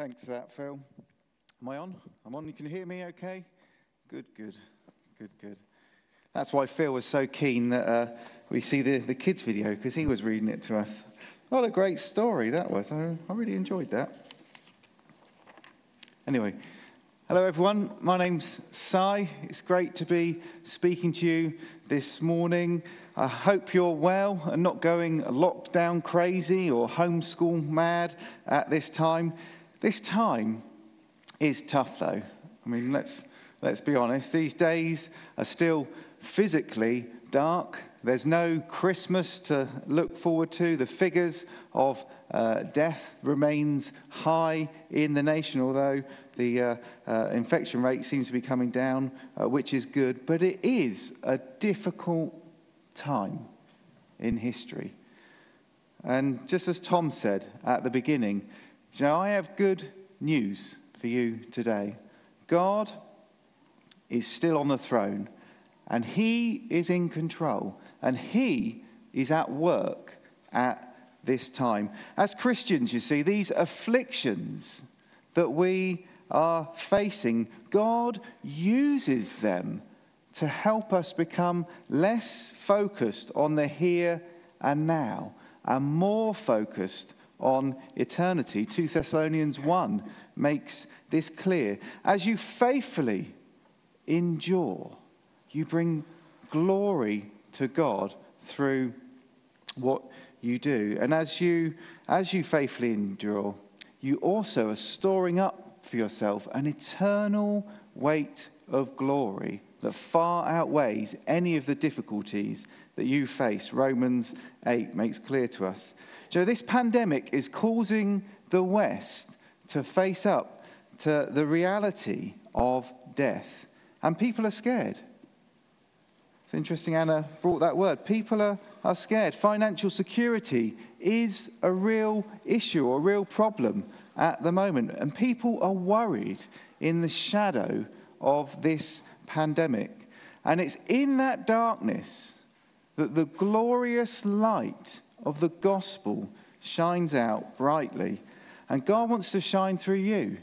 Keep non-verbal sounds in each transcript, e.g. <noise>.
Thanks for that, Phil. Am I on? I'm on. You can hear me okay? Good, good, good, good. That's why Phil was so keen that uh, we see the, the kids' video because he was reading it to us. What a great story that was. I, I really enjoyed that. Anyway, hello everyone. My name's Sai. It's great to be speaking to you this morning. I hope you're well and not going lockdown crazy or homeschool mad at this time. This time is tough, though. I mean, let's, let's be honest. These days are still physically dark. There's no Christmas to look forward to. The figures of uh, death remains high in the nation, although the uh, uh, infection rate seems to be coming down, uh, which is good. But it is a difficult time in history. And just as Tom said at the beginning, you know, I have good news for you today. God is still on the throne, and He is in control, and He is at work at this time. As Christians, you see, these afflictions that we are facing, God uses them to help us become less focused on the here and now and more focused on eternity. 2 Thessalonians 1 makes this clear. As you faithfully endure, you bring glory to God through what you do. And as you, as you faithfully endure, you also are storing up for yourself an eternal weight of glory that far outweighs any of the difficulties that you face. Romans 8 makes clear to us. So, this pandemic is causing the West to face up to the reality of death. And people are scared. It's interesting, Anna brought that word. People are, are scared. Financial security is a real issue or a real problem at the moment. And people are worried in the shadow of this pandemic. And it's in that darkness that the glorious light of the gospel shines out brightly. And God wants to shine through you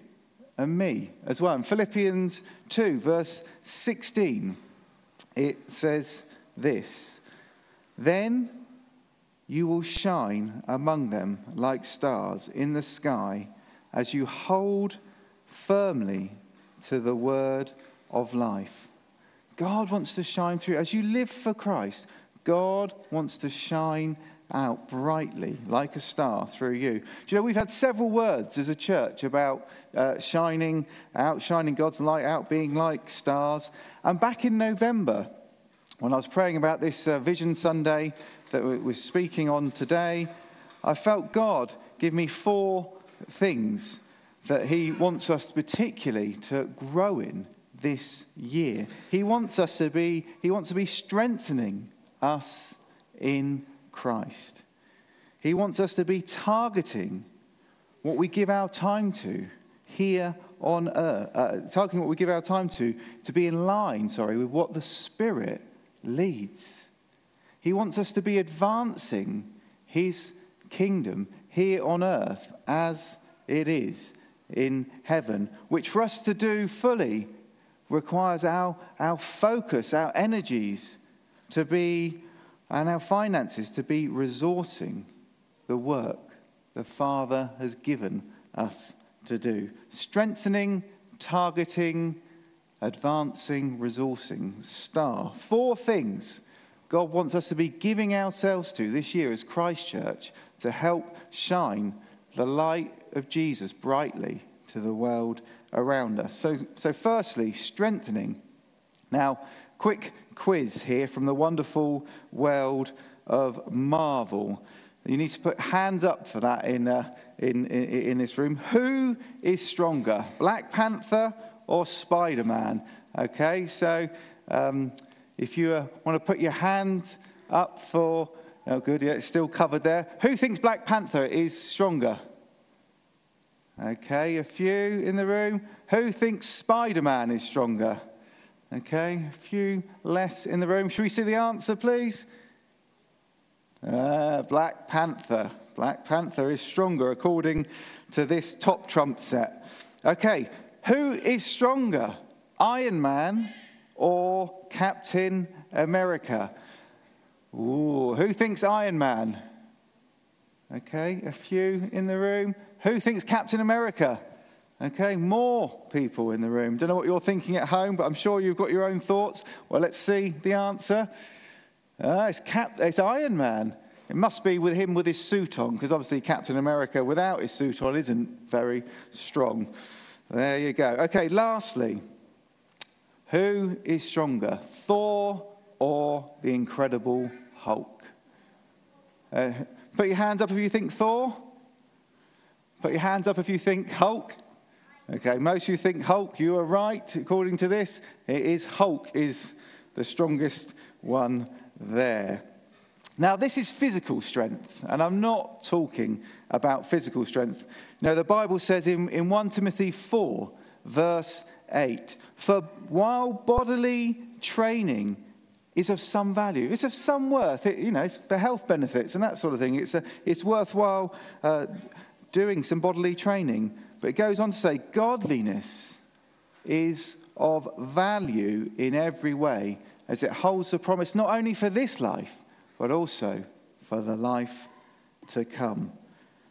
and me as well. In Philippians 2, verse 16, it says this Then you will shine among them like stars in the sky as you hold firmly to the word of life. God wants to shine through. As you live for Christ, God wants to shine out brightly like a star through you. Do you know, we've had several words as a church about uh, shining out, shining God's light out, being like stars. And back in November, when I was praying about this uh, Vision Sunday that we're speaking on today, I felt God give me four things that He wants us particularly to grow in this year. He wants us to be, He wants to be strengthening us in Christ. He wants us to be targeting what we give our time to here on earth, uh, targeting what we give our time to, to be in line, sorry, with what the Spirit leads. He wants us to be advancing His kingdom here on earth as it is in heaven, which for us to do fully requires our, our focus, our energies to be and our finances to be resourcing the work the Father has given us to do. Strengthening, targeting, advancing, resourcing. Star. Four things God wants us to be giving ourselves to this year as Christchurch to help shine the light of Jesus brightly to the world around us. So, so firstly, strengthening. Now, quick quiz here from the wonderful world of Marvel. You need to put hands up for that in, uh, in, in, in, this room. Who is stronger, Black Panther or Spider Man? Okay, so um, if you uh, want to put your hand up for, oh, good, yeah, it's still covered there. Who thinks Black Panther is stronger? Okay, a few in the room. Who thinks Spider Man is stronger? Okay, a few less in the room. Should we see the answer, please? Uh, Black Panther. Black Panther is stronger according to this top trump set. Okay, who is stronger, Iron Man or Captain America? Ooh, who thinks Iron Man? Okay, a few in the room. Who thinks Captain America? Okay, more people in the room. Don't know what you're thinking at home, but I'm sure you've got your own thoughts. Well, let's see the answer. Uh, it's, Cap- it's Iron Man. It must be with him with his suit on, because obviously Captain America without his suit on isn't very strong. There you go. Okay, lastly, who is stronger, Thor or the Incredible Hulk? Uh, put your hands up if you think Thor. Put your hands up if you think Hulk. Okay, most of you think Hulk. You are right. According to this, it is Hulk is the strongest one there. Now, this is physical strength, and I'm not talking about physical strength. Know, the Bible says in, in 1 Timothy 4, verse 8, for while bodily training is of some value, it's of some worth, it, you know, it's for health benefits and that sort of thing. It's, a, it's worthwhile uh, doing some bodily training. But it goes on to say, godliness is of value in every way, as it holds the promise not only for this life, but also for the life to come.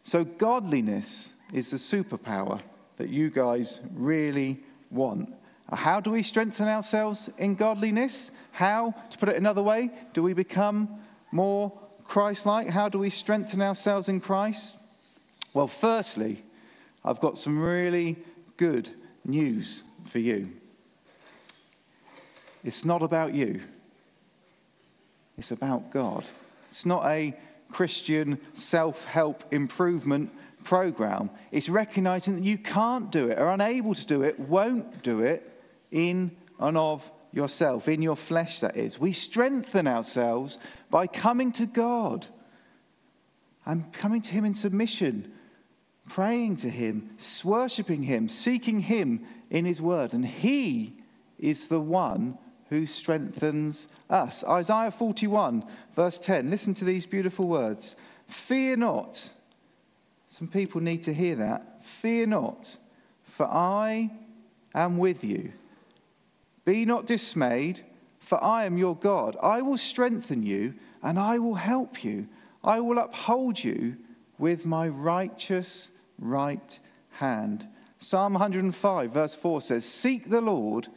So, godliness is the superpower that you guys really want. How do we strengthen ourselves in godliness? How, to put it another way, do we become more Christ like? How do we strengthen ourselves in Christ? Well, firstly, I've got some really good news for you. It's not about you, it's about God. It's not a Christian self help improvement program. It's recognizing that you can't do it, are unable to do it, won't do it in and of yourself, in your flesh, that is. We strengthen ourselves by coming to God and coming to Him in submission praying to Him, worshipping Him, seeking Him in His Word. And He is the one who strengthens us. Isaiah 41, verse 10. Listen to these beautiful words Fear not. Some people need to hear that. Fear not, for I am with you. Be not dismayed, for I am your God. I will strengthen you and I will help you. I will uphold you with my righteous right hand. Psalm 105, verse 4 says, Seek the Lord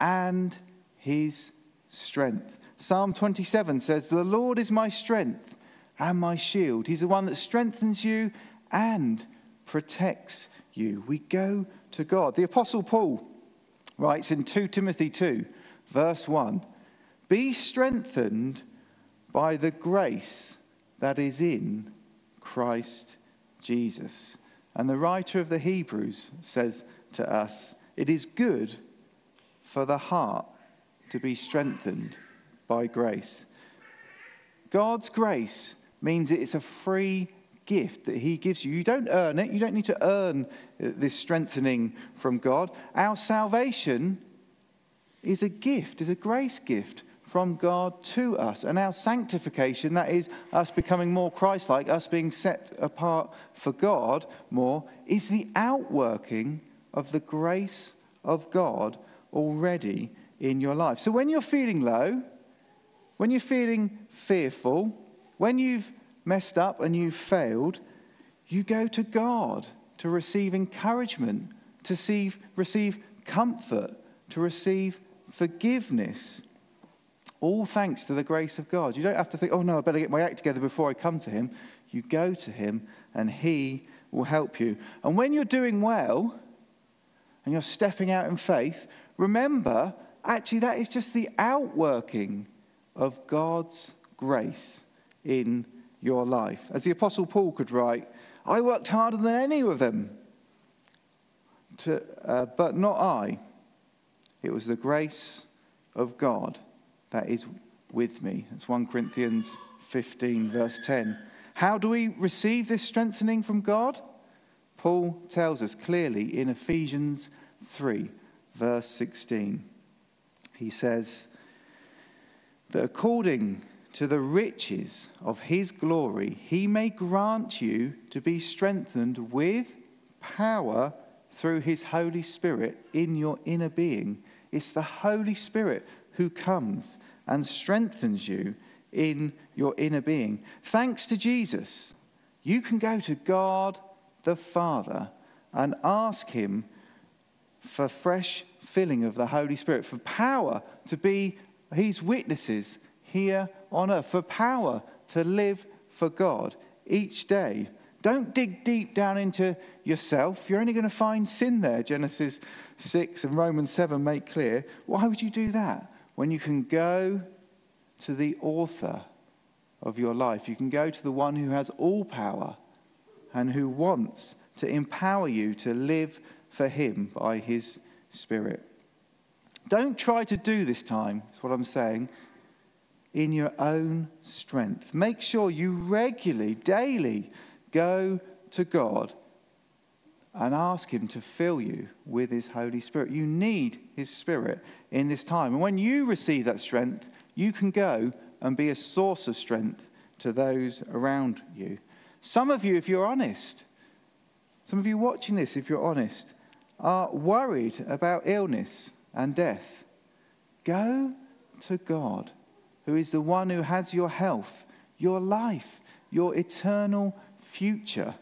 and his strength. Psalm 27 says, The Lord is my strength and my shield. He's the one that strengthens you and protects you. We go to God. The Apostle Paul writes in 2 Timothy 2, verse 1 Be strengthened by the grace that is in Christ Jesus. And the writer of the Hebrews says to us, It is good for the heart to be strengthened by grace. God's grace means it's a free gift that He gives you. You don't earn it, you don't need to earn this strengthening from God. Our salvation is a gift, is a grace gift from God to us. And our sanctification, that is us becoming more Christ like, us being set apart for God more, is the outworking of the grace of God already in your life. So when you're feeling low, when you're feeling fearful, when you've messed up and you've failed, you go to God to receive encouragement, to receive, receive comfort, to receive forgiveness. All thanks to the grace of God. You don't have to think, oh no, I better get my act together before I come to Him. You go to Him and He will help you. And when you're doing well and you're stepping out in faith, remember, actually, that is just the outworking of God's grace in your life. As the Apostle Paul could write, I worked harder than any of them, to, uh, but not I. It was the grace of God that is with me. That's 1 Corinthians 15, verse 10. How do we receive this strengthening from God? Paul tells us clearly in Ephesians 3, verse 16. He says that according to the riches of his glory, he may grant you to be strengthened with power through his Holy Spirit in your inner being. It's the Holy Spirit who comes and strengthens you in your inner being. Thanks to Jesus, you can go to God the Father and ask him for fresh filling of the Holy Spirit, for power to be his witnesses here on earth, for power to live for God each day. Don't dig deep down into yourself. You're only going to find sin there. Genesis 6 and Romans 7 make clear. Why would you do that when you can go to the author of your life? You can go to the one who has all power and who wants to empower you to live for him by his Spirit. Don't try to do this time, is what I'm saying, in your own strength. Make sure you regularly, daily, go to God and ask Him to fill you with His Holy Spirit. You need His Spirit in this time. And when you receive that strength, you can go and be a source of strength to those around you. Some of you, if you're honest, some of you watching this, if you're honest, are worried about illness and death, go to God, who is the one who has your health, your life, your eternal future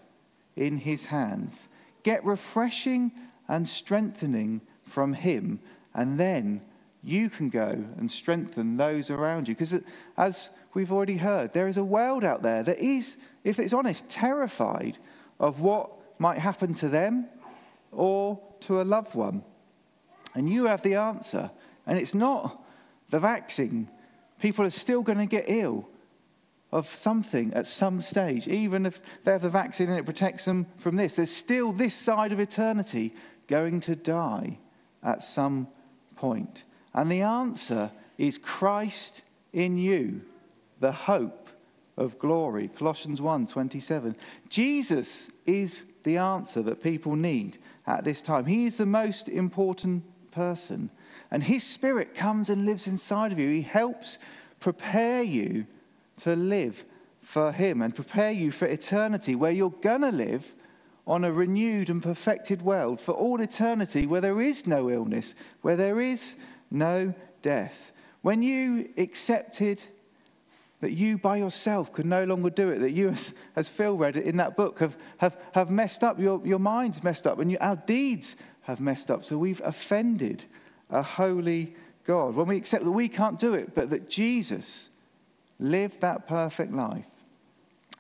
in his hands. Get refreshing and strengthening from him, and then you can go and strengthen those around you. Because uh, as we've already heard, there is a world out there that is, if it's honest, terrified of what might happen to them or to a loved one. And you have the answer. And it's not the vaccine. People are still going to get ill of something at some stage, even if they have the vaccine and it protects them from this. There's still this side of eternity going to die at some point. And the answer is Christ in you, the hope of glory. Colossians 1 27. Jesus is the answer that people need at this time. He is the most important person. And His Spirit comes and lives inside of you. He helps prepare you to live for Him and prepare you for eternity, where you're going to live on a renewed and perfected world for all eternity, where there is no illness, where there is no death. When you accepted that you by yourself could no longer do it, that you, <laughs> as, as Phil read it in that book, have, have, have messed up, your, your mind's messed up, and you, our deeds have messed up. So we've offended a holy God. When we accept that we can't do it, but that Jesus lived that perfect life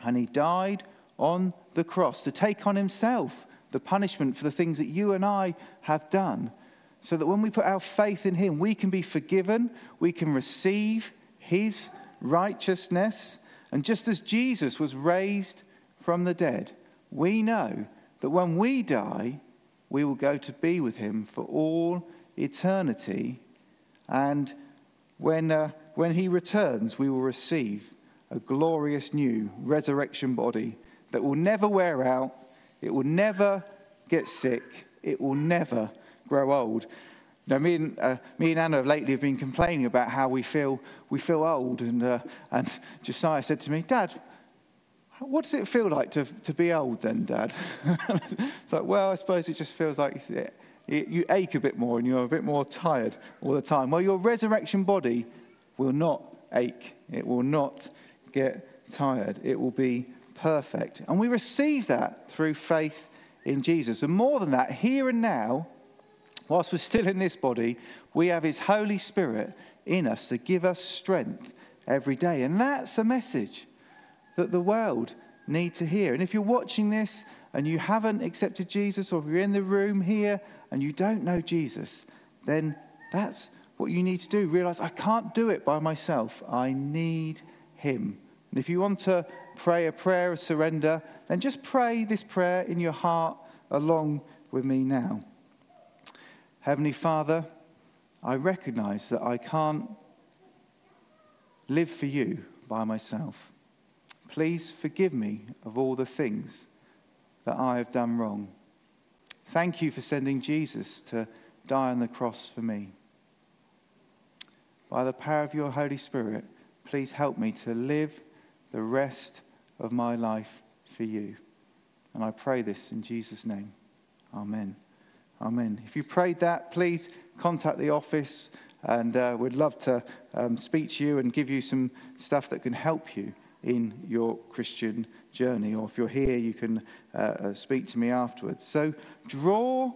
and he died on the cross to take on himself the punishment for the things that you and I have done. So that when we put our faith in him, we can be forgiven, we can receive his righteousness. And just as Jesus was raised from the dead, we know that when we die, we will go to be with him for all eternity. And when, uh, when he returns, we will receive a glorious new resurrection body that will never wear out, it will never get sick, it will never grow old. Now, me and, uh, me and Anna lately have been complaining about how we feel, we feel old. And, uh, and Josiah said to me, Dad, what does it feel like to, to be old then, Dad? <laughs> it's like, well, I suppose it just feels like you ache a bit more and you're a bit more tired all the time. Well, your resurrection body will not ache, it will not get tired, it will be perfect. And we receive that through faith in Jesus. And more than that, here and now, whilst we're still in this body, we have His Holy Spirit in us to give us strength every day. And that's a message that the world need to hear. And if you're watching this and you haven't accepted Jesus, or if you're in the room here and you don't know Jesus, then that's what you need to do. Realize I can't do it by myself. I need Him. And if you want to pray a prayer of surrender, then just pray this prayer in your heart along with me now. Heavenly Father, I recognize that I can't live for you by myself. Please forgive me of all the things that I have done wrong. Thank you for sending Jesus to die on the cross for me. By the power of your Holy Spirit, please help me to live the rest of my life for you. And I pray this in Jesus' name. Amen. Amen. If you prayed that, please contact the office, and uh, we'd love to um, speak to you and give you some stuff that can help you in your Christian journey. Or if you're here, you can uh, uh, speak to me afterwards. So draw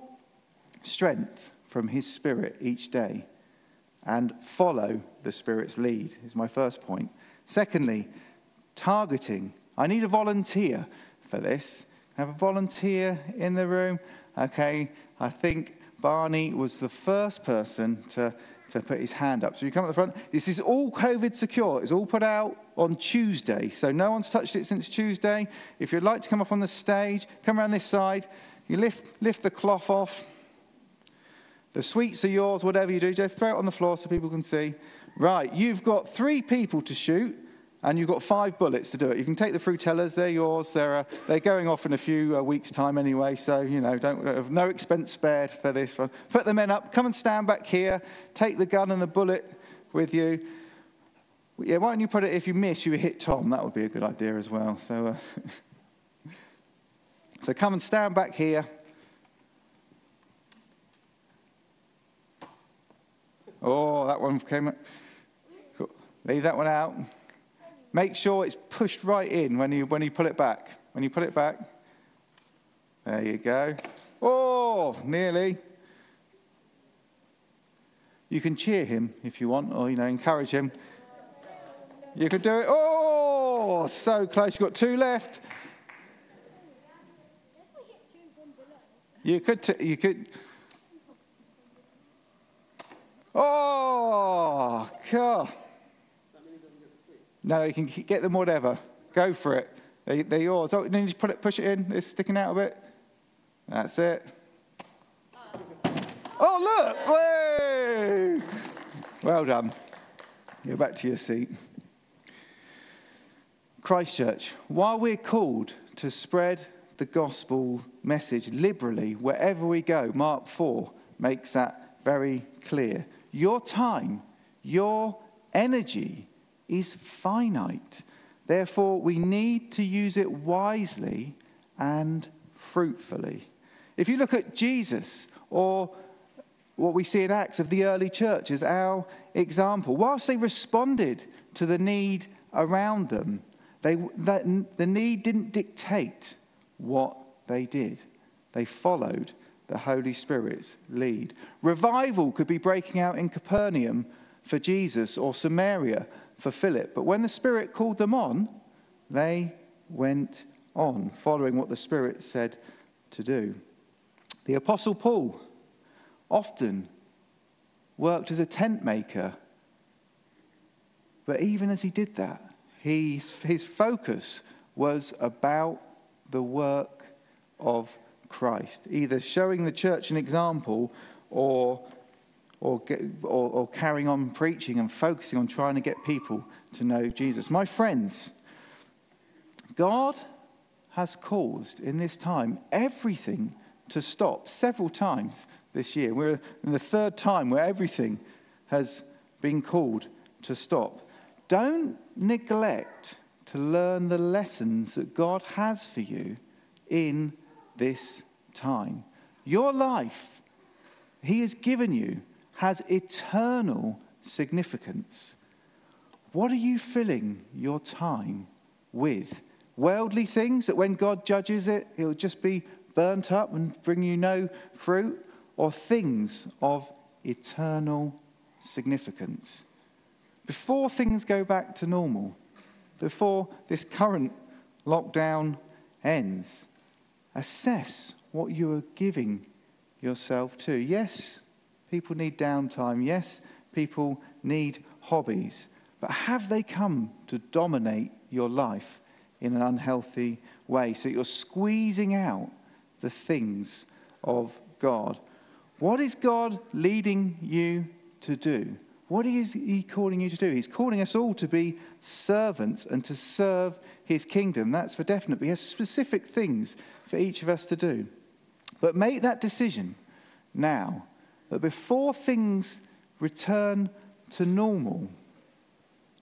strength from His Spirit each day and follow the Spirit's lead, is my first point. Secondly, targeting. I need a volunteer for this. Have a volunteer in the room. Okay, I think Barney was the first person to, to put his hand up. So you come at the front. This is all COVID secure. It's all put out on Tuesday. So no one's touched it since Tuesday. If you'd like to come up on the stage, come around this side. You lift, lift the cloth off. The sweets are yours, whatever you do. Just throw it on the floor so people can see. Right, you've got three people to shoot and you've got five bullets to do it. You can take the Fruittellas; they're yours. They're, uh, they're going off in a few uh, weeks' time anyway, so, you know, don't, uh, no expense spared for this one. Put the men up, come and stand back here, take the gun and the bullet with you. Yeah, why don't you put it, if you miss, you hit Tom. That would be a good idea as well. So, uh, <laughs> so come and stand back here. Oh, that one came up. Leave that one out. Make sure it's pushed right in when you, when you pull it back. When you pull it back, there you go. Oh, nearly. You can cheer him if you want, or you know, encourage him. You could do it. Oh, so close. You've got two left. You could. T- you could. Oh, God. No, you can get them whatever. Go for it. They, they're yours. Oh, then you put it, push it in. It's sticking out a bit. That's it. Oh, look! Well done. Go back to your seat. Christchurch, while we're called to spread the gospel message liberally wherever we go, Mark 4 makes that very clear. Your time, your energy, is finite. Therefore, we need to use it wisely and fruitfully. If you look at Jesus or what we see in Acts of the early church as our example, whilst they responded to the need around them, they, that, the need didn't dictate what they did. They followed the Holy Spirit's lead. Revival could be breaking out in Capernaum for Jesus or Samaria for Philip. But when the Spirit called them on, they went on, following what the Spirit said to do. The Apostle Paul often worked as a tent maker, but even as he did that, his, his focus was about the work of Christ, either showing the church an example or or, get, or, or carrying on preaching and focusing on trying to get people to know Jesus. My friends, God has caused in this time everything to stop several times this year. We're in the third time where everything has been called to stop. Don't neglect to learn the lessons that God has for you in this time. Your life, He has given you has eternal significance. What are you filling your time with? Worldly things that when God judges it, it'll just be burnt up and bring you no fruit? Or things of eternal significance? Before things go back to normal, before this current lockdown ends, assess what you are giving yourself to. Yes, People need downtime. Yes, people need hobbies. But have they come to dominate your life in an unhealthy way? So you're squeezing out the things of God. What is God leading you to do? What is He calling you to do? He's calling us all to be servants and to serve His kingdom. That's for definite. But He has specific things for each of us to do. But make that decision now that before things return to normal,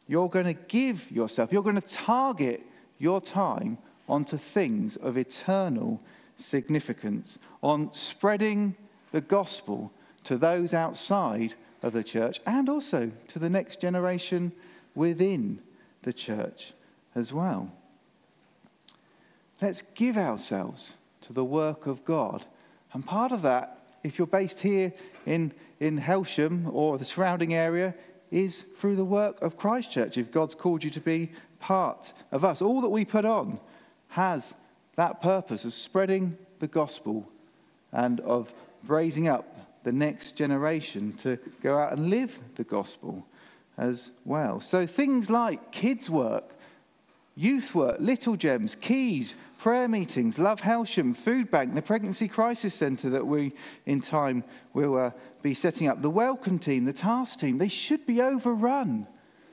you're going to give yourself, you're going to target your time onto things of eternal significance, on spreading the gospel to those outside of the church and also to the next generation within the church as well. Let's give ourselves to the work of God. And part of that, if you're based here in, in Hailsham or the surrounding area, is through the work of Christchurch. If God's called you to be part of us, all that we put on has that purpose of spreading the gospel and of raising up the next generation to go out and live the gospel as well. So things like kids' work, youth work, little gems, keys, prayer meetings, Love Hailsham, Food Bank, the Pregnancy Crisis Centre that we, in time, will uh, be setting up, the Welcome Team, the Task Team, they should be overrun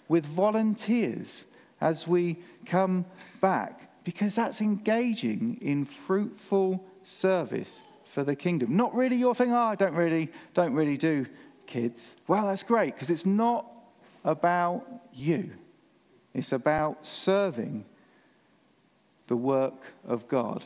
with volunteers as we come back because that's engaging in fruitful service for the kingdom. Not really your thing, oh, I don't really, don't really do kids. Well, that's great because it's not about you, it's about serving the work of God.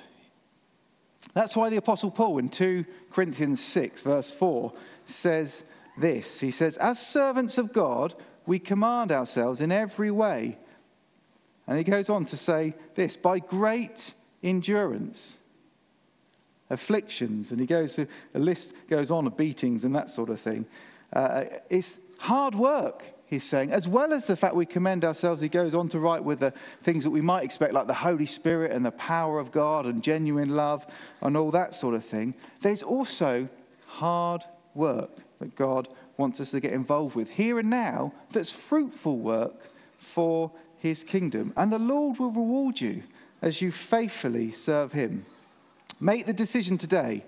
That's why the Apostle Paul in 2 Corinthians 6, verse 4, says this He says, As servants of God, we command ourselves in every way. And he goes on to say this by great endurance afflictions, and he goes to a list goes on of beatings and that sort of thing. Uh, it's hard work, he's saying, as well as the fact we commend ourselves. He goes on to write with the things that we might expect, like the Holy Spirit and the power of God and genuine love and all that sort of thing. There's also hard work that God wants us to get involved with here and now that's fruitful work for his kingdom. And the Lord will reward you as you faithfully serve him. Make the decision today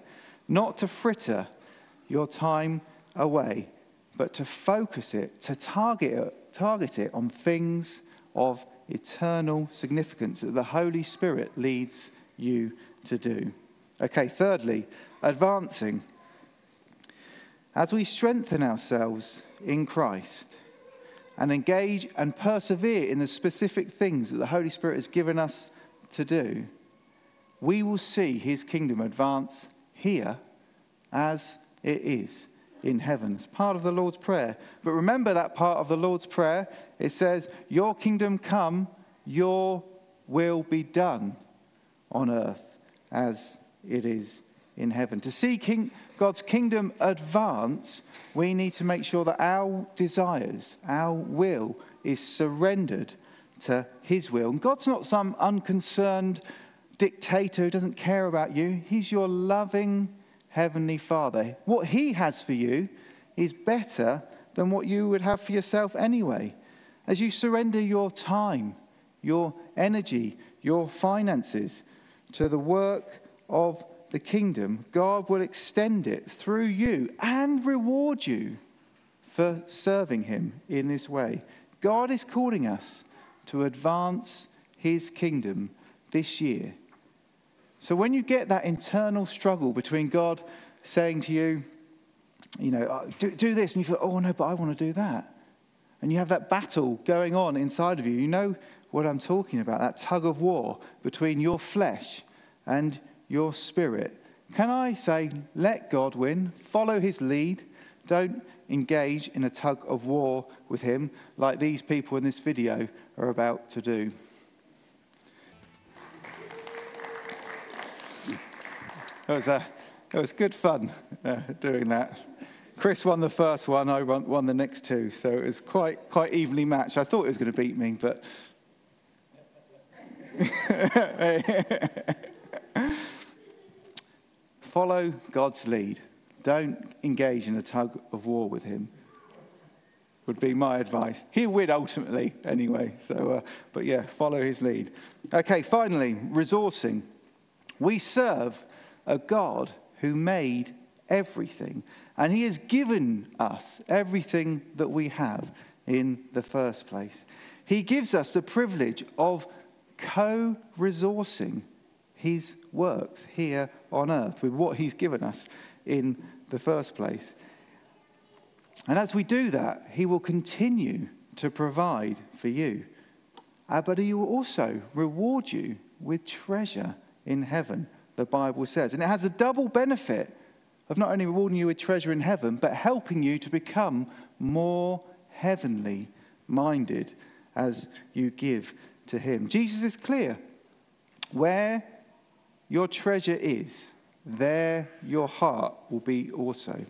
not to fritter your time away, but to focus it, to target it, target it on things of eternal significance that the Holy Spirit leads you to do. Okay, thirdly, advancing. As we strengthen ourselves in Christ and engage and persevere in the specific things that the Holy Spirit has given us to do, we will see his kingdom advance here as it is in heaven. It's part of the Lord's Prayer. But remember that part of the Lord's Prayer? It says, Your kingdom come, your will be done on earth as it is in heaven. To see King, God's kingdom advance, we need to make sure that our desires, our will, is surrendered to His will. And God's not some unconcerned dictator who doesn't care about you. He's your loving Heavenly Father. What He has for you is better than what you would have for yourself anyway. As you surrender your time, your energy, your finances to the work of the kingdom, God will extend it through you and reward you for serving Him in this way. God is calling us to advance His kingdom this year so when you get that internal struggle between God saying to you, you know, oh, do, do this, and you feel, oh no, but I want to do that. And you have that battle going on inside of you. You know what I'm talking about, that tug of war between your flesh and your spirit. Can I say, let God win, follow his lead, don't engage in a tug of war with him like these people in this video are about to do. It was, uh, it was good fun uh, doing that. Chris won the first one, I won, won the next two, so it was quite, quite evenly matched. I thought he was going to beat me, but. <laughs> Follow God's lead. Don't engage in a tug of war with him. Would be my advice. He'll win ultimately, anyway. So, uh, but yeah, follow his lead. Okay, finally, resourcing. We serve a God who made everything. And He has given us everything that we have in the first place. He gives us the privilege of co resourcing His works here on earth with what He's given us in the first place. And as we do that, He will continue to provide for you. Uh, but he will also reward you with treasure in heaven, the Bible says. And it has a double benefit of not only rewarding you with treasure in heaven, but helping you to become more heavenly minded as you give to him. Jesus is clear. Where your treasure is, there your heart will be also.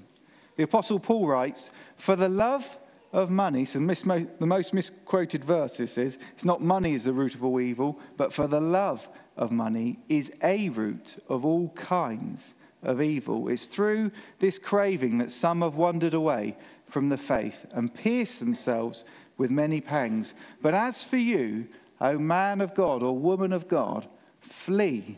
The Apostle Paul writes, For the love of money, so the most misquoted verse this is, it's not money is the root of all evil, but for the love of money is a root of all kinds of evil. It's through this craving that some have wandered away from the faith and pierced themselves with many pangs. But as for you, O man of God or woman of God, flee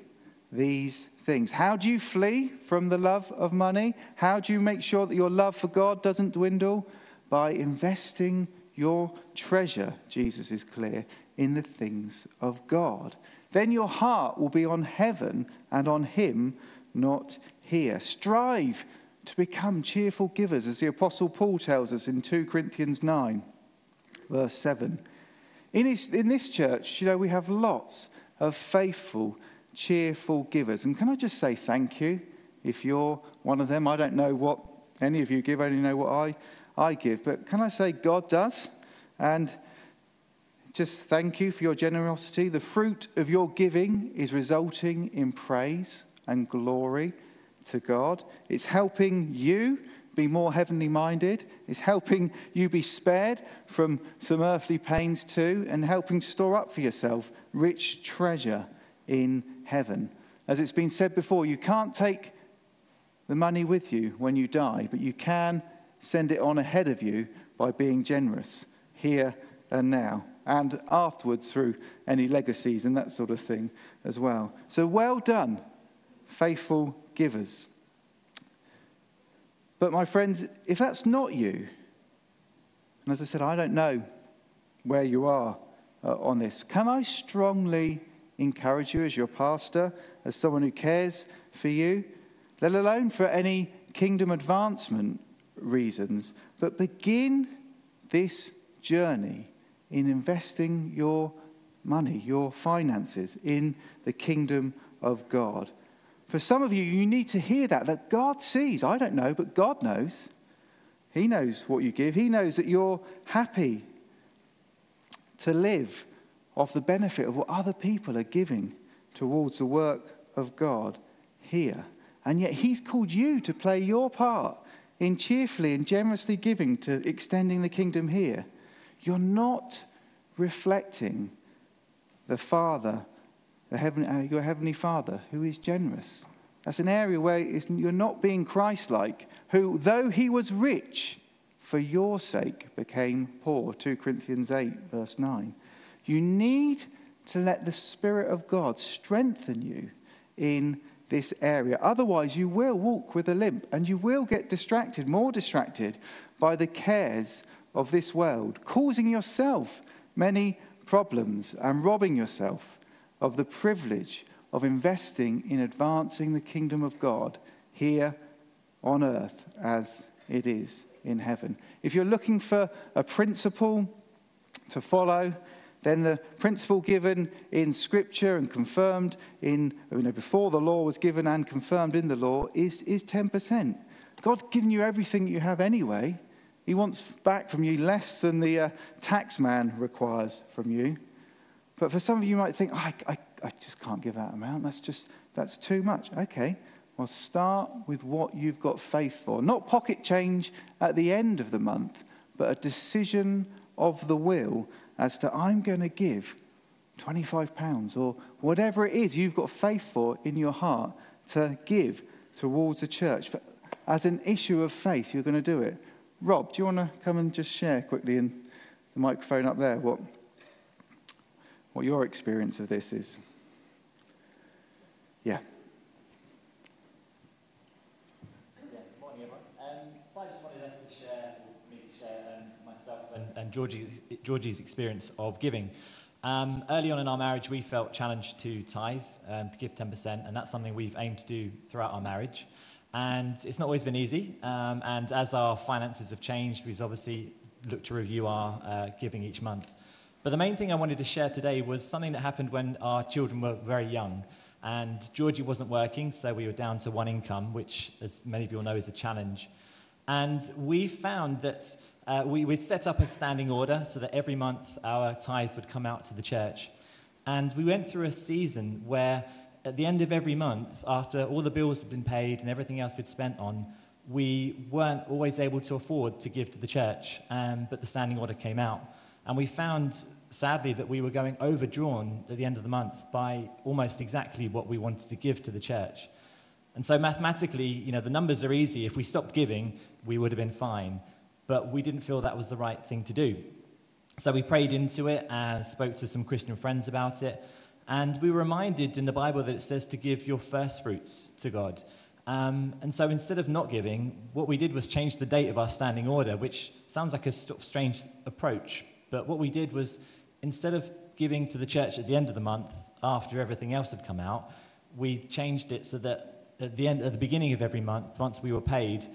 these things. How do you flee from the love of money? How do you make sure that your love for God doesn't dwindle? By investing your treasure, Jesus is clear, in the things of God. Then your heart will be on heaven and on Him, not here. Strive to become cheerful givers, as the Apostle Paul tells us in 2 Corinthians 9, verse 7. In, his, in this church, you know, we have lots of faithful cheerful givers. And can I just say thank you if you're one of them? I don't know what any of you give, I only know what I, I give. But can I say God does? And just thank you for your generosity. The fruit of your giving is resulting in praise and glory to God. It's helping you be more heavenly minded. It's helping you be spared from some earthly pains too, and helping store up for yourself rich treasure in heaven. As it's been said before, you can't take the money with you when you die, but you can send it on ahead of you by being generous here and now, and afterwards through any legacies and that sort of thing as well. So, well done, faithful givers. But, my friends, if that's not you, and as I said, I don't know where you are uh, on this, can I strongly encourage you as your pastor, as someone who cares for you, let alone for any kingdom advancement reasons, but begin this journey in investing your money, your finances in the kingdom of God. For some of you, you need to hear that, that God sees. I don't know, but God knows. He knows what you give. He knows that you're happy to live of the benefit of what other people are giving towards the work of God here. And yet, He's called you to play your part in cheerfully and generously giving to extending the kingdom here. You're not reflecting the Father, the heaven, uh, your Heavenly Father, who is generous. That's an area where you're not being Christ like, who, though He was rich, for your sake became poor. 2 Corinthians 8, verse 9. You need to let the Spirit of God strengthen you in this area. Otherwise, you will walk with a limp and you will get distracted, more distracted by the cares of this world, causing yourself many problems and robbing yourself of the privilege of investing in advancing the kingdom of God here on earth as it is in heaven. If you're looking for a principle to follow, then the principle given in Scripture and confirmed in, you know, before the law was given and confirmed in the law is, is 10%. God's given you everything you have anyway. He wants back from you less than the uh, tax man requires from you. But for some of you, might think, oh, I, I, I just can't give that amount. That's just, that's too much. Okay, well, start with what you've got faith for. Not pocket change at the end of the month, but a decision of the will as to I'm going to give 25 pounds or whatever it is you've got faith for in your heart to give towards a church. As an issue of faith, you're going to do it. Rob, do you want to come and just share quickly in the microphone up there what, what your experience of this is? Yeah. Yeah, good morning everyone. I just wanted us to share me to share myself and Georgie's, Georgie's experience of giving. Um, early on in our marriage, we felt challenged to tithe, um, to give 10%, and that's something we've aimed to do throughout our marriage. And it's not always been easy. Um, and as our finances have changed, we've obviously looked to review our uh, giving each month. But the main thing I wanted to share today was something that happened when our children were very young. And Georgie wasn't working, so we were down to one income, which, as many of you will know, is a challenge. And we found that uh, we, would set up a standing order so that every month our tithe would come out to the church. And we went through a season where, at the end of every month, after all the bills had been paid and everything else we'd spent on, we weren't always able to afford to give to the church, um, but the standing order came out. And we found, sadly, that we were going overdrawn at the end of the month by almost exactly what we wanted to give to the church. And so mathematically, you know, the numbers are easy. If we stopped giving, we would have been fine. But we didn't feel that was the right thing to do. So we prayed into it and spoke to some Christian friends about it. And we were reminded in the Bible that it says to give your first fruits to God. Um, and so instead of not giving, what we did was change the date of our standing order, which sounds like a sort of strange approach. But what we did was instead of giving to the church at the end of the month after everything else had come out, we changed it so that at the end, at the beginning of every month, once we were paid,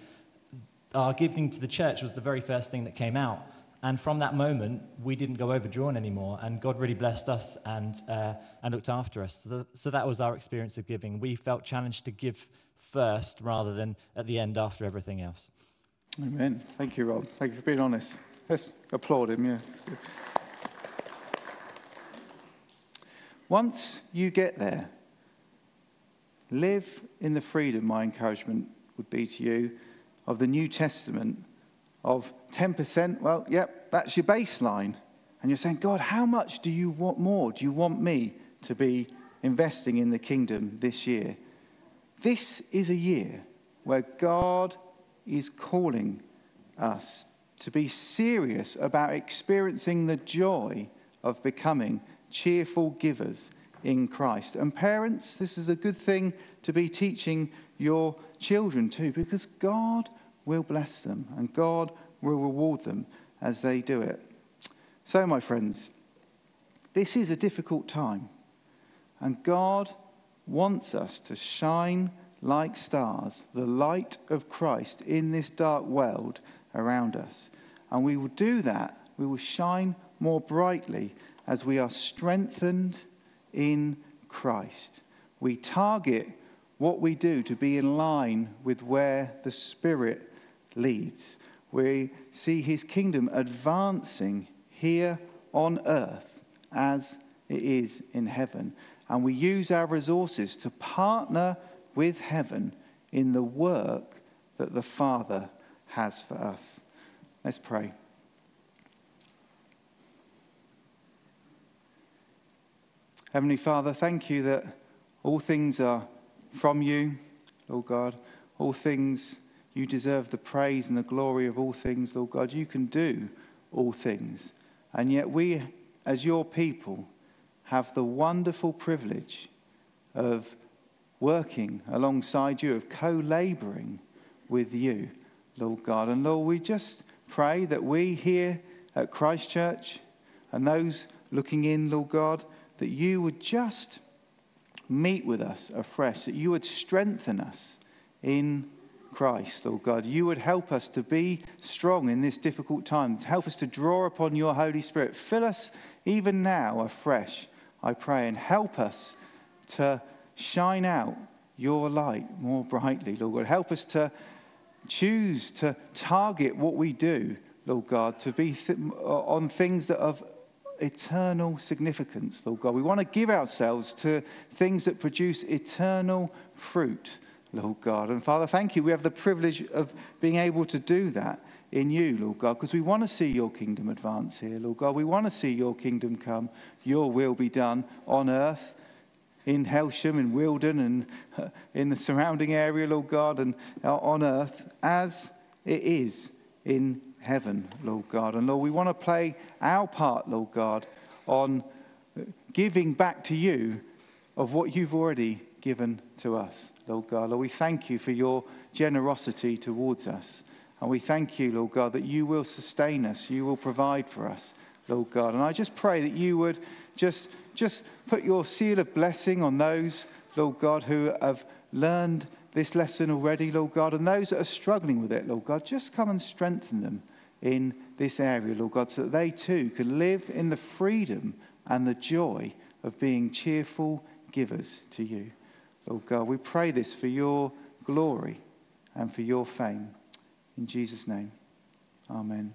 our giving to the church was the very first thing that came out. And from that moment, we didn't go overdrawn anymore, and God really blessed us and, uh, and looked after us. So, so that was our experience of giving. We felt challenged to give first rather than at the end after everything else. Amen. Thank you, Rob. Thank you for being honest. Let's applaud him. Yeah. Once you get there, live in the freedom, my encouragement would be to you, of the New Testament of 10%. Well, yep, that's your baseline. And you're saying, God, how much do you want more? Do you want me to be investing in the kingdom this year? This is a year where God is calling us to be serious about experiencing the joy of becoming cheerful givers in Christ. And parents, this is a good thing to be teaching your children too, because God will bless them and God will reward them as they do it. So, my friends, this is a difficult time, and God wants us to shine like stars, the light of Christ in this dark world around us. And we will do that, we will shine more brightly as we are strengthened in Christ. We target what we do to be in line with where the Spirit leads. We see his kingdom advancing here on earth as it is in heaven. And we use our resources to partner with heaven in the work that the Father has for us. Let's pray. Heavenly Father, thank you that all things are from you, Lord God. All things, you deserve the praise and the glory of all things, Lord God. You can do all things. And yet, we, as your people, have the wonderful privilege of working alongside you, of co laboring with you, Lord God. And Lord, we just pray that we here at Christchurch and those looking in, Lord God, that you would just meet with us afresh, that you would strengthen us in Christ, Lord God. You would help us to be strong in this difficult time, help us to draw upon your Holy Spirit. Fill us even now afresh, I pray, and help us to shine out your light more brightly, Lord God. Help us to choose to target what we do, Lord God, to be th- on things that of eternal significance, Lord God. We want to give ourselves to things that produce eternal fruit, Lord God. And Father, thank you. We have the privilege of being able to do that in you, Lord God, because we want to see your kingdom advance here, Lord God. We want to see your kingdom come, your will be done on earth in Hailsham, in Wilden, and uh, in the surrounding area, Lord God, and uh, on earth as it is in heaven, Lord God. And Lord, we want to play our part, Lord God, on giving back to you of what you've already given to us, Lord God. Lord, we thank you for your generosity towards us. And we thank you, Lord God, that you will sustain us, you will provide for us, Lord God. And I just pray that you would just just put your seal of blessing on those, Lord God, who have learned this lesson already, Lord God, and those that are struggling with it, Lord God, just come and strengthen them in this area, Lord God, so that they too can live in the freedom and the joy of being cheerful givers to you. Lord God, we pray this for your glory and for your fame. In Jesus' name, amen.